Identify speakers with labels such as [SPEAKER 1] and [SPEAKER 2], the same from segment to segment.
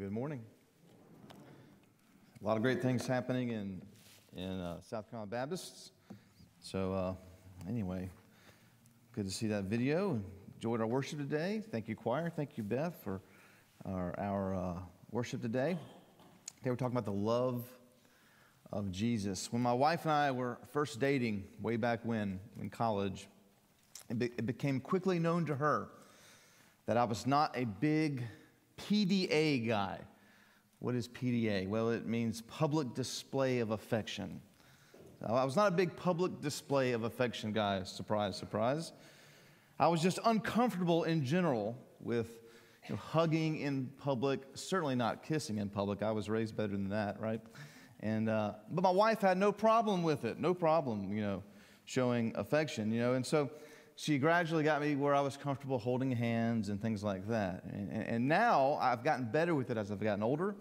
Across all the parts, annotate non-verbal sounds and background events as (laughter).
[SPEAKER 1] Good morning. A lot of great things happening in, in uh, South Carolina Baptists. So, uh, anyway, good to see that video. And enjoyed our worship today. Thank you, choir. Thank you, Beth, for our, our uh, worship today. Today, we're talking about the love of Jesus. When my wife and I were first dating, way back when in college, it, be- it became quickly known to her that I was not a big PDA guy. What is PDA? Well, it means public display of affection. I was not a big public display of affection guy, surprise, surprise. I was just uncomfortable in general with you know, hugging in public, certainly not kissing in public. I was raised better than that, right? And, uh, but my wife had no problem with it, no problem, you know, showing affection, you know. And so she gradually got me where I was comfortable holding hands and things like that. And, and now I've gotten better with it as I've gotten older.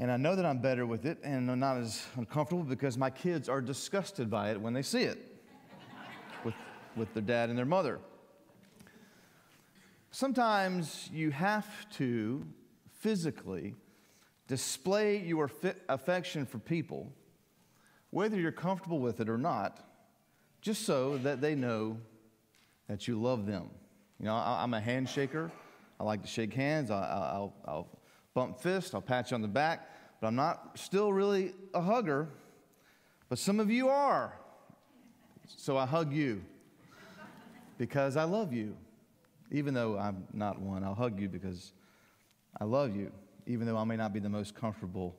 [SPEAKER 1] And I know that I'm better with it and I'm not as uncomfortable because my kids are disgusted by it when they see it (laughs) with, with their dad and their mother. Sometimes you have to physically display your affection for people, whether you're comfortable with it or not, just so that they know that you love them. You know, I, am a handshaker. I like to shake hands. I, will I'll bump fists. I'll pat you on the back. But I'm not still really a hugger. But some of you are. So I hug you because I love you. Even though I'm not one, I'll hug you because I love you, even though I may not be the most comfortable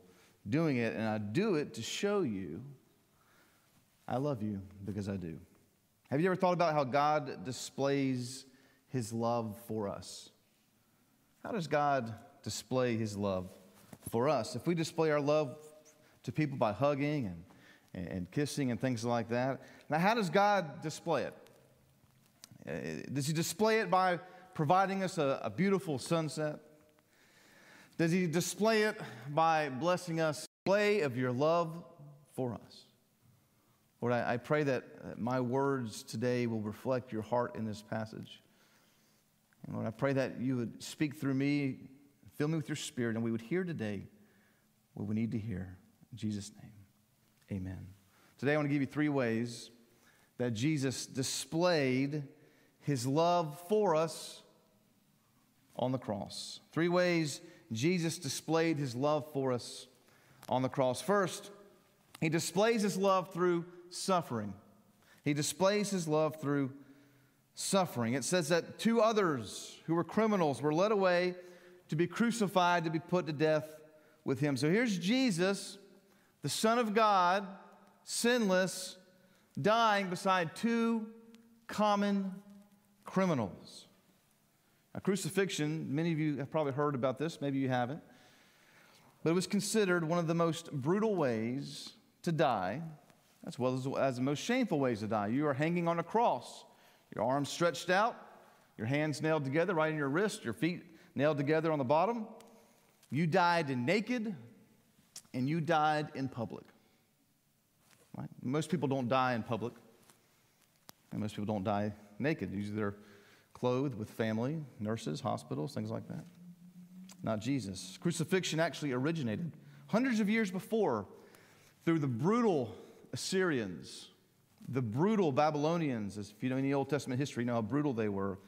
[SPEAKER 1] doing it. And I do it to show you I love you because I do. Have you ever thought about how God displays his love for us? How does God display his love for us? If we display our love to people by hugging and, and, kissing and things like that, now how does God display it? Uh, does he display it by providing us a, a beautiful sunset? Does he display it by blessing us? Display of your love for us. Lord, I, I pray that uh, my words today will reflect your heart in this passage. And Lord, I pray that you would speak through me, fill me with your spirit, and we would hear today what we need to hear. In Jesus' name, amen. Today, I want to give you three ways that Jesus displayed his love for us on the cross. Three ways Jesus displayed his love for us on the cross. First, he displays his love through suffering. He displays his love through suffering. It says that two others who were criminals were led away to be crucified, to be put to death with him. So here's Jesus, the Son of God, sinless, dying beside two common criminals. Now, crucifixion, many of you have probably heard about this, maybe you haven't, but it was considered one of the most brutal ways to die as well as, as the most shameful ways to die. You are hanging on a cross, your arms stretched out, your hands nailed together right in your wrist, your feet nailed together on the bottom. You died naked and you died in public. Right? Most people don't die in public, and most people don't die naked. Usually they're clothed with family, nurses, hospitals, things like that. Not Jesus. Crucifixion actually originated hundreds of years before through the brutal Assyrians, the brutal Babylonians, if you know any Old Testament history, you know how brutal they were.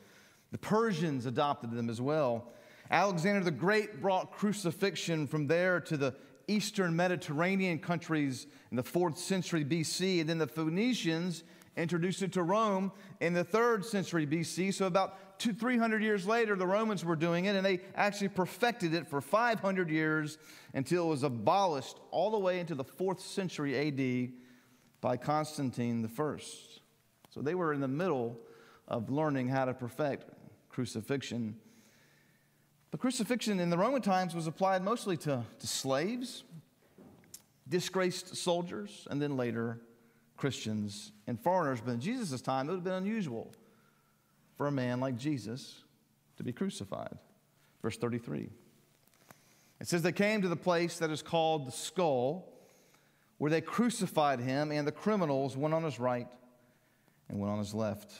[SPEAKER 1] The Persians adopted them as well. Alexander the Great brought crucifixion from there to the eastern Mediterranean countries in the fourth century BC, and then the Phoenicians introduced it to Rome in the third century BC. So, about two, 300 years later, the Romans were doing it, and they actually perfected it for 500 years until it was abolished all the way into the fourth century AD by Constantine I. So they were in the middle of learning how to perfect crucifixion. But crucifixion in the Roman times was applied mostly to, to slaves, disgraced soldiers, and then later Christians and foreigners. But in Jesus' time, it would have been unusual for a man like Jesus to be crucified. Verse 33. It says, They came to the place that is called the skull where they crucified him, and the criminals, one on his right and one on his left.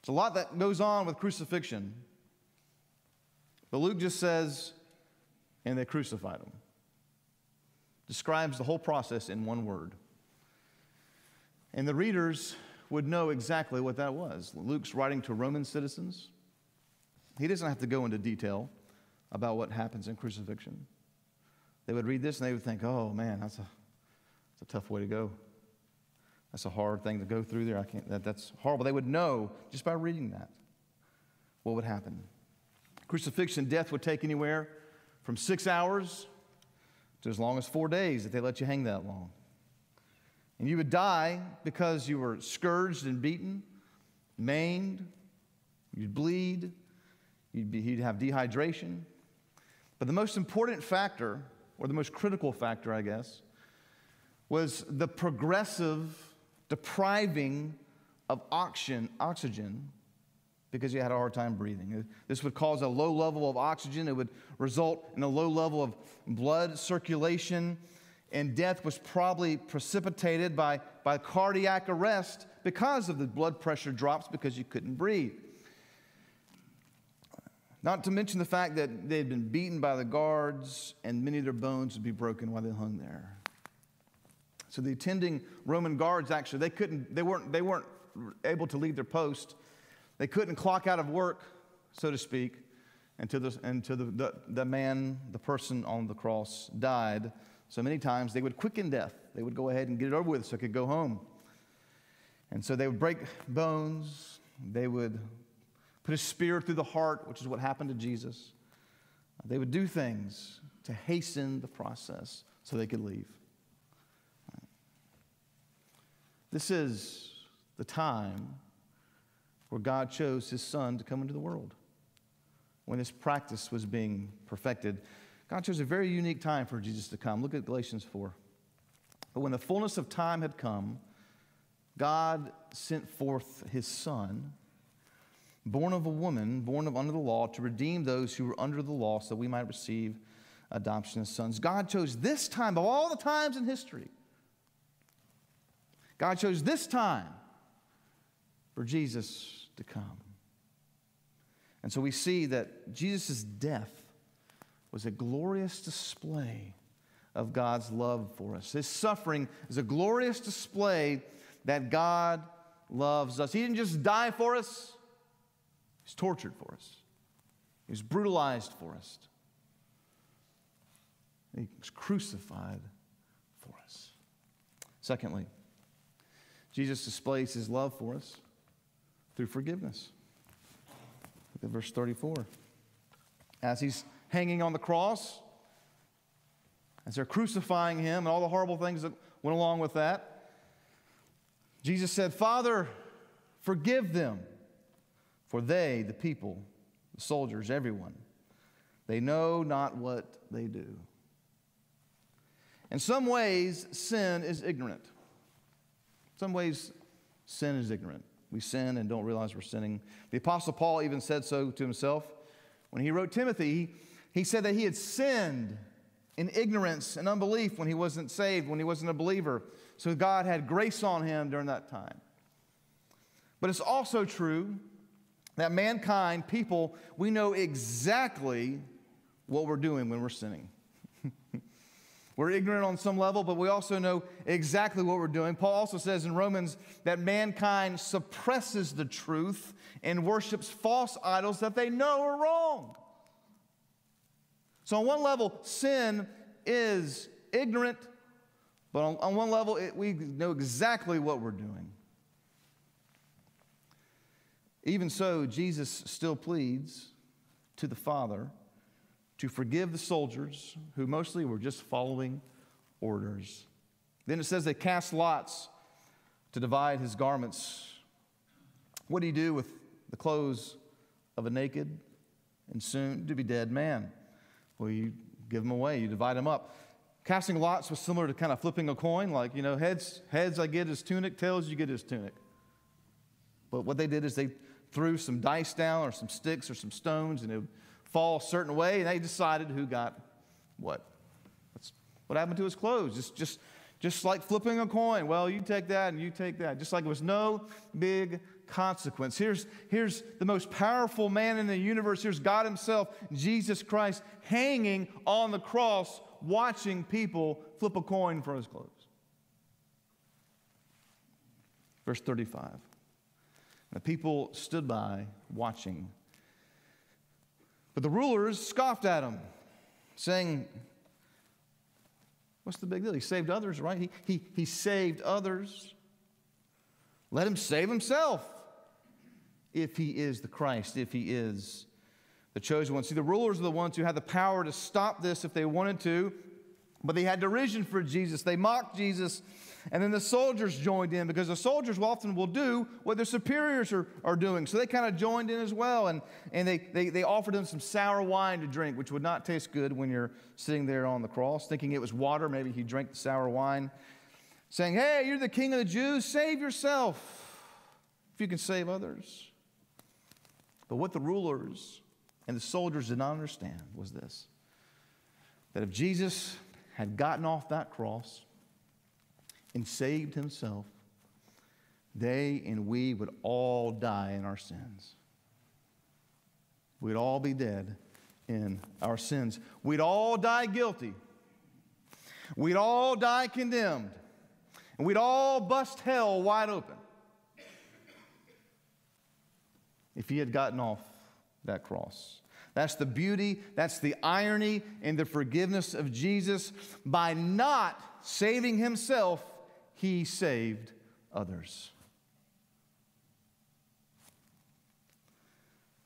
[SPEAKER 1] It's a lot that goes on with crucifixion. But Luke just says and they crucified him. Describes the whole process in one word. And the readers would know exactly what that was. Luke's writing to Roman citizens. He doesn't have to go into detail about what happens in crucifixion. They would read this and they would think, oh man, that's a, that's a tough way to go. That's a hard thing to go through there. I can't, that, that's horrible. They would know just by reading that what would happen. Crucifixion, death would take anywhere from six hours to as long as four days if they let you hang that long. And you would die because you were scourged and beaten, maimed, you'd bleed, you'd, be, you'd have dehydration. But the most important factor, or the most critical factor, I guess, was the progressive depriving of oxygen, oxygen because you had a hard time breathing. This would cause a low level of oxygen. It would result in a low level of blood circulation, and death was probably precipitated by, by cardiac arrest because of the blood pressure drops because you couldn't breathe. Not to mention the fact that they had been beaten by the guards, and many of their bones would be broken while they hung there. So the attending Roman guards actually they couldn't they weren't they weren't able to leave their post. They couldn't clock out of work, so to speak, until the, until the, the, the man, the person on the cross died. So many times they would quicken death. They would go ahead and get it over with so they could go home. And so they would break bones. They would put a spear through the heart, which is what happened to Jesus. They would do things to hasten the process so they could leave. This is the time where God chose his son to come into the world. When this practice was being perfected, God chose a very unique time for Jesus to come. Look at Galatians 4. But when the fullness of time had come, God sent forth his son, born of a woman, born of under the law, to redeem those who were under the law so that we might receive adoption as sons. God chose this time of all the times in history God chose this time for Jesus to come. And so we see that Jesus' death was a glorious display of God's love for us. His suffering is a glorious display that God loves us. He didn't just die for us, He's tortured for us, He was brutalized for us, He was crucified for us. Secondly, Jesus displays his love for us through forgiveness. Look at verse 34. As he's hanging on the cross, as they're crucifying him and all the horrible things that went along with that, Jesus said, Father, forgive them, for they, the people, the soldiers, everyone, they know not what they do. In some ways, sin is ignorant In some ways, sin is ignorant. We sin and don't realize we're sinning. The Apostle Paul even said so to himself. When he wrote Timothy, he said that he had sinned in ignorance and unbelief when he wasn't saved, when he wasn't a believer. So God had grace on him during that time. But it's also true that mankind, people, we know exactly what we're doing when we're sinning. (laughs) We're ignorant on some level, but we also know exactly what we're doing. Paul also says in Romans that mankind suppresses the truth and worships false idols that they know are wrong. So, on one level, sin is ignorant, but on, on one level, it, we know exactly what we're doing. Even so, Jesus still pleads to the Father to forgive the soldiers who mostly were just following orders. Then it says they cast lots to divide his garments. What do you do with the clothes of a naked and soon to be dead man? Well, you give them away, you divide them up. Casting lots was similar to kind of flipping a coin, like, you know, heads, heads I get his tunic, tails you get his tunic. But what they did is they threw some dice down or some sticks or some stones and it would fall a certain way, and they decided who got what. What happened to his clothes. Just, just, just like flipping a coin. Well, you take that and you take that. Just like it was no big consequence. Here's, here's the most powerful man in the universe. Here's God Himself, Jesus Christ, hanging on the cross, watching people flip a coin for His clothes. Verse 35. The people stood by watching. But the rulers scoffed at him, saying, What's the big deal? He saved others, right? He, he, he saved others. Let him save himself if he is the Christ, if he is the chosen one. See, the rulers are the ones who had the power to stop this if they wanted to, but they had derision for Jesus. They mocked Jesus, and then the soldiers joined in because the soldiers often will do what their superiors are, are doing. So they kind of joined in as well, and, and they, they, they offered him some sour wine to drink, which would not taste good when you're sitting there on the cross, thinking it was water. Maybe he drank the sour wine saying, Hey, you're the king of the Jews, save yourself if you can save others. But what the rulers and the soldiers did not understand was this that if Jesus had gotten off that cross and saved himself, they and we would all die in our sins. We'd all be dead in our sins. We'd all die guilty. We'd all die condemned and we'd all bust hell wide open if he had gotten off that cross. That's the beauty, that's the irony in the forgiveness of Jesus. By not saving himself, he saved others.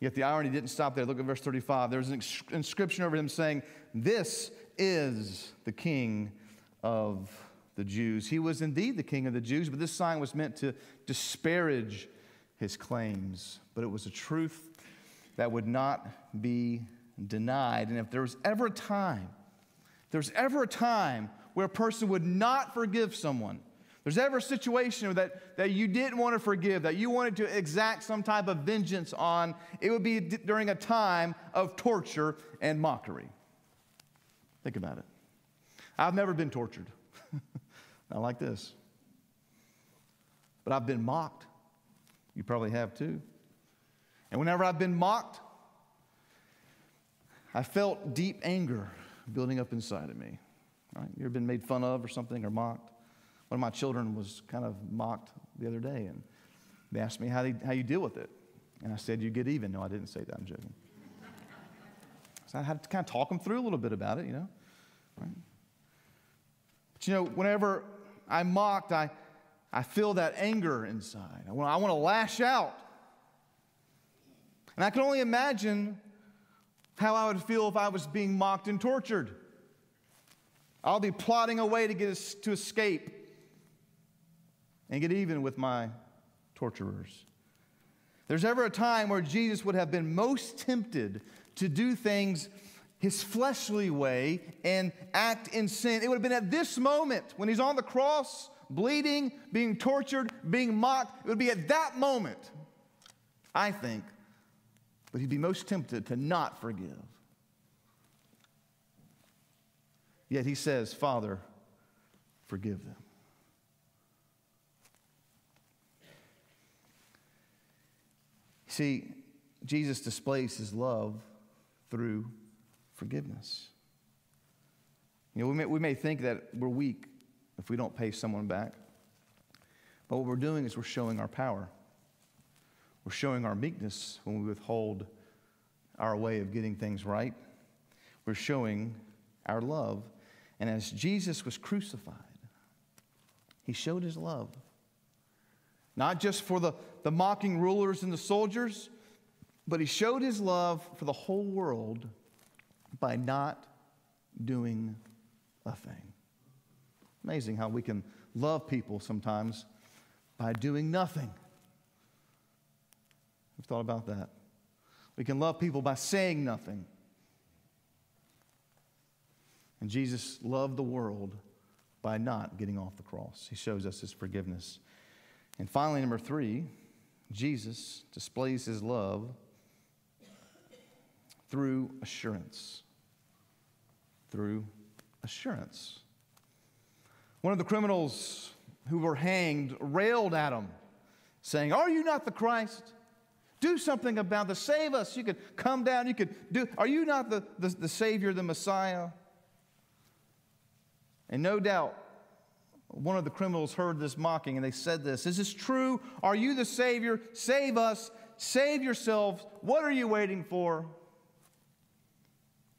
[SPEAKER 1] Yet the irony didn't stop there. Look at verse 35. There's an inscription over him saying, This is the King of the Jews. He was indeed the king of the Jews, but this sign was meant to disparage his claims. But it was a truth that would not be denied. And if there was ever a time, there's ever a time where a person would not forgive someone, there's ever a situation that, that you didn't want to forgive, that you wanted to exact some type of vengeance on, it would be d- during a time of torture and mockery. Think about it. I've never been tortured. (laughs) Not like this. But I've been mocked. You probably have too. And whenever I've been mocked, I felt deep anger building up inside of me. Right? You ever been made fun of or something or mocked? One of my children was kind of mocked the other day, and they asked me how, they, how you deal with it. And I said, You get even. No, I didn't say that. I'm joking. (laughs) so I had to kind of talk them through a little bit about it, you know. Right? But you know, whenever I'm mocked, I, I feel that anger inside. I want, I want to lash out. And I can only imagine how I would feel if I was being mocked and tortured. I'll be plotting a way to, get to escape and get even with my torturers. There's ever a time where Jesus would have been most tempted to do things his fleshly way and act in sin. It would have been at this moment when he's on the cross, bleeding, being tortured, being mocked. It would be at that moment, I think, but he'd be most tempted to not forgive. Yet he says, Father, forgive them. See, Jesus displays his love through forgiveness. You know, we may, we may think that we're weak if we don't pay someone back. But what we're doing is we're showing our power. We're showing our meekness when we withhold our way of getting things right. We're showing our love. And as Jesus was crucified, he showed his love. Not just for the, the mocking rulers and the soldiers, but he showed his love for the whole world by not doing a thing. Amazing how we can love people sometimes by doing nothing. Thought about that. We can love people by saying nothing. And Jesus loved the world by not getting off the cross. He shows us his forgiveness. And finally, number three, Jesus displays his love through assurance. Through assurance. One of the criminals who were hanged railed at him saying, Are you not the Christ? Do something about this. Save us. You could come down. You could do. Are you not the, the, the Savior, the Messiah? And no doubt, one of the criminals heard this mocking and they said this Is this true? Are you the Savior? Save us. Save yourselves. What are you waiting for?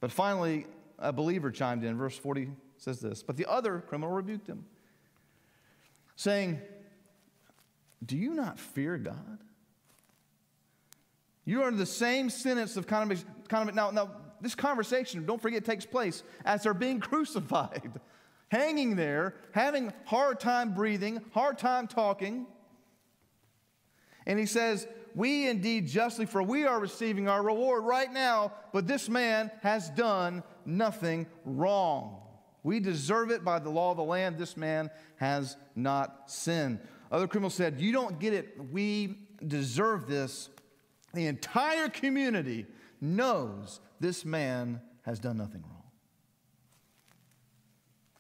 [SPEAKER 1] But finally, a believer chimed in. Verse 40 says this But the other criminal rebuked him, saying, Do you not fear God? You are under the same sentence of condemnation. Now, now, this conversation, don't forget, takes place as they're being (laughs) crucified, hanging there, having hard time breathing, hard time talking. And he says, We indeed justly, for we are receiving our reward right now, but this man has done nothing wrong. We deserve it by the law of the land. This man has not sinned. Other criminals said, You don't get it. We deserve this the entire community knows this man has done nothing wrong.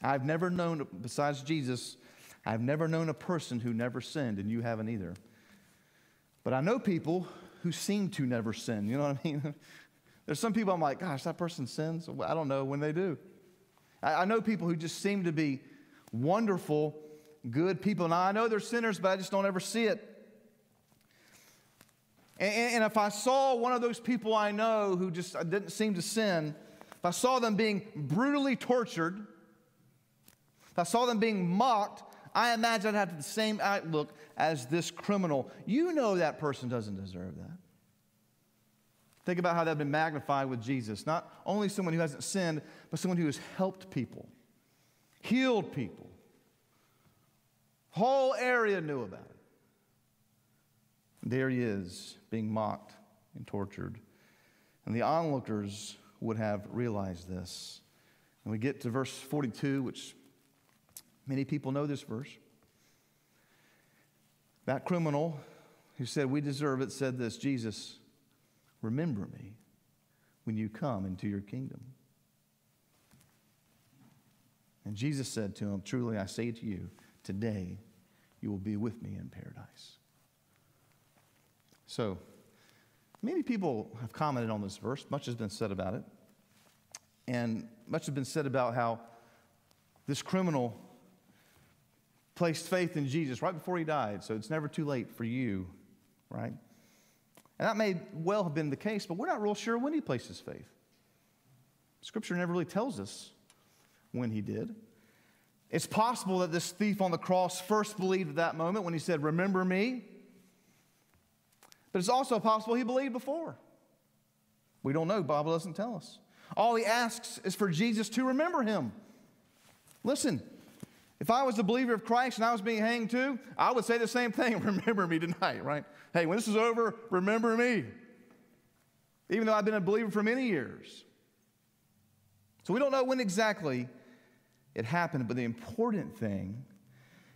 [SPEAKER 1] I've never known, besides Jesus, I've never known a person who never sinned, and you haven't either. But I know people who seem to never sin. You know what I mean? (laughs) There's some people I'm like, gosh, that person sins. I don't know when they do. I, I know people who just seem to be wonderful, good people. Now, I know they're sinners, but I just don't ever see it. And, and if I saw one of those people I know who just didn't seem to sin, if I saw them being brutally tortured, if I saw them being mocked, I imagine I'd have the same outlook as this criminal. You know that person doesn't deserve that. Think about how that has been magnified with Jesus. Not only someone who hasn't sinned, but someone who has helped people, healed people. Whole area knew about it. There he is, being mocked and tortured. And the onlookers would have realized this. And we get to verse 42, which many people know this verse. That criminal who said, We deserve it, said this Jesus, remember me when you come into your kingdom. And Jesus said to him, Truly I say to you, today you will be with me in paradise. So, many people have commented on this verse. Much has been said about it. And much has been said about how this criminal placed faith in Jesus right before he died. So, it's never too late for you, right? And that may well have been the case, but we're not real sure when he placed his faith. Scripture never really tells us when he did. It's possible that this thief on the cross first believed at that moment when he said, Remember me. But it's also possible he believed before. We don't know. Bible doesn't tell us. All he asks is for Jesus to remember him. Listen, if I was a believer of Christ and I was being hanged too, I would say the same thing. (laughs) Remember me tonight, right? Hey, when this is over, remember me. Even though I've been a believer for many years. So we don't know when exactly it happened, but the important thing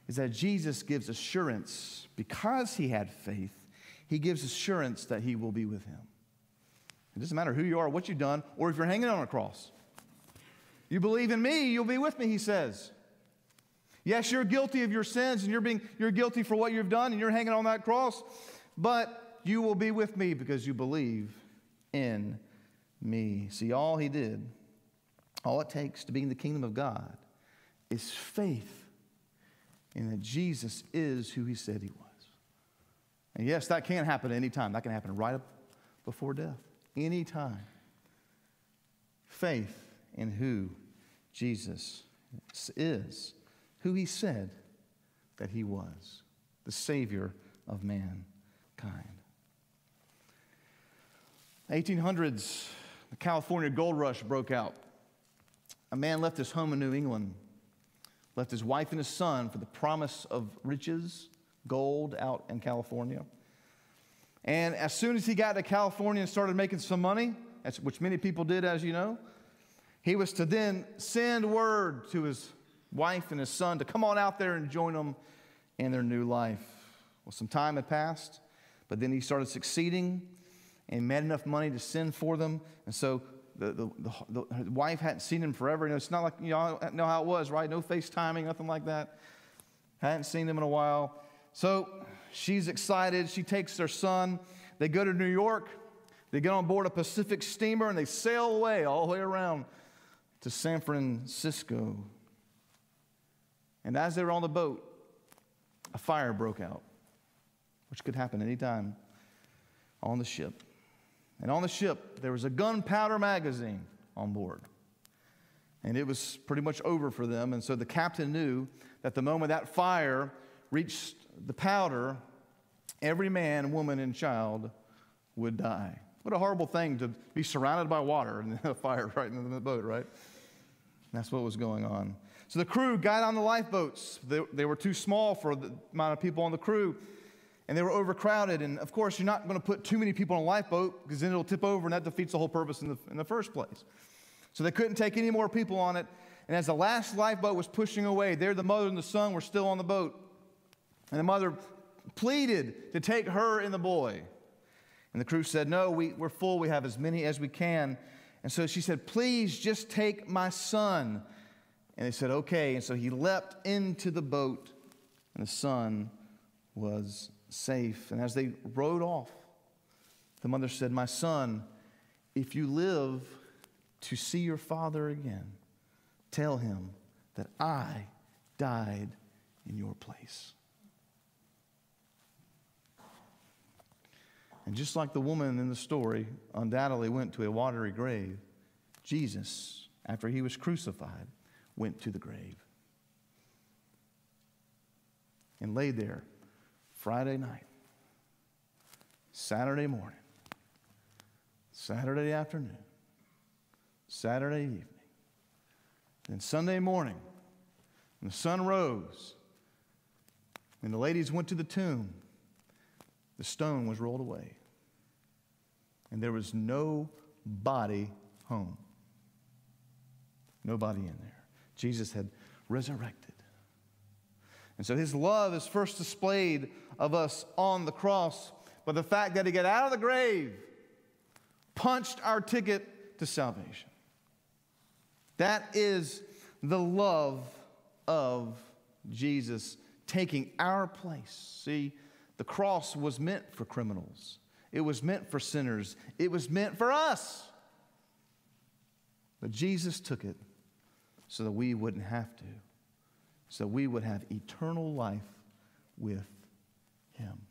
[SPEAKER 1] is that Jesus gives assurance because he had faith he gives assurance that he will be with him. It doesn't matter who you are, what you've done, or if you're hanging on a cross. You believe in me, you'll be with me, he says. Yes, you're guilty of your sins and you're, being, you're guilty for what you've done and you're hanging on that cross, but you will be with me because you believe in me. See, all he did, all it takes to be in the kingdom of God is faith in that Jesus is who he said he was. And yes, that can happen anytime. That can happen right up before death. Anytime. Faith in who Jesus is, who he said that he was, the Savior of mankind. 1800s, the California gold rush broke out. A man left his home in New England, left his wife and his son for the promise of riches gold out in California. And as soon as he got to California and started making some money, which many people did, as you know, he was to then send word to his wife and his son to come on out there and join them in their new life. Well, some time had passed, but then he started succeeding and made enough money to send for them. And so the, the, the, the wife hadn't seen him forever. And it's not like, you know, know how it was, right? No FaceTiming, nothing like that. Hadn't seen him in a while. So She's excited. She takes their son. They go to New York. They get on board a Pacific steamer and they sail away all the way around to San Francisco. And as they were on the boat, a fire broke out, which could happen anytime on the ship. And on the ship, there was a gunpowder magazine on board. And it was pretty much over for them. And so the captain knew that the moment that fire reached the powder, every man, woman, and child would die. What a horrible thing to be surrounded by water and (laughs) a fire right in the boat, right? That's what was going on. So the crew got on the lifeboats. They, they were too small for the amount of people on the crew, and they were overcrowded. And of course, you're not going to put too many people on a lifeboat because then it'll tip over, and that defeats the whole purpose in the, in the first place. So they couldn't take any more people on it. And as the last lifeboat was pushing away, there the mother and the son were still on the boat. And the mother pleaded to take her and the boy. And the crew said, No, we, we're full. We have as many as we can. And so she said, Please just take my son. And they said, Okay. And so he leapt into the boat, and the son was safe. And as they rowed off, the mother said, My son, if you live to see your father again, tell him that I died in your place. And just like the woman in the story undoubtedly went to a watery grave, Jesus, after he was crucified, went to the grave and laid there Friday night, Saturday morning, Saturday afternoon, Saturday evening, then Sunday morning, when the sun rose, and the ladies went to the tomb, the stone was rolled away and there was no body home. Nobody in there. Jesus had resurrected. And so his love is first displayed of us on the cross, but the fact that he got out of the grave punched our ticket to salvation. That is the love of Jesus taking our place. See, the cross was meant for criminals. It was meant for sinners, it was meant for us. But Jesus took it so that we wouldn't have to, so we would have eternal life with Him.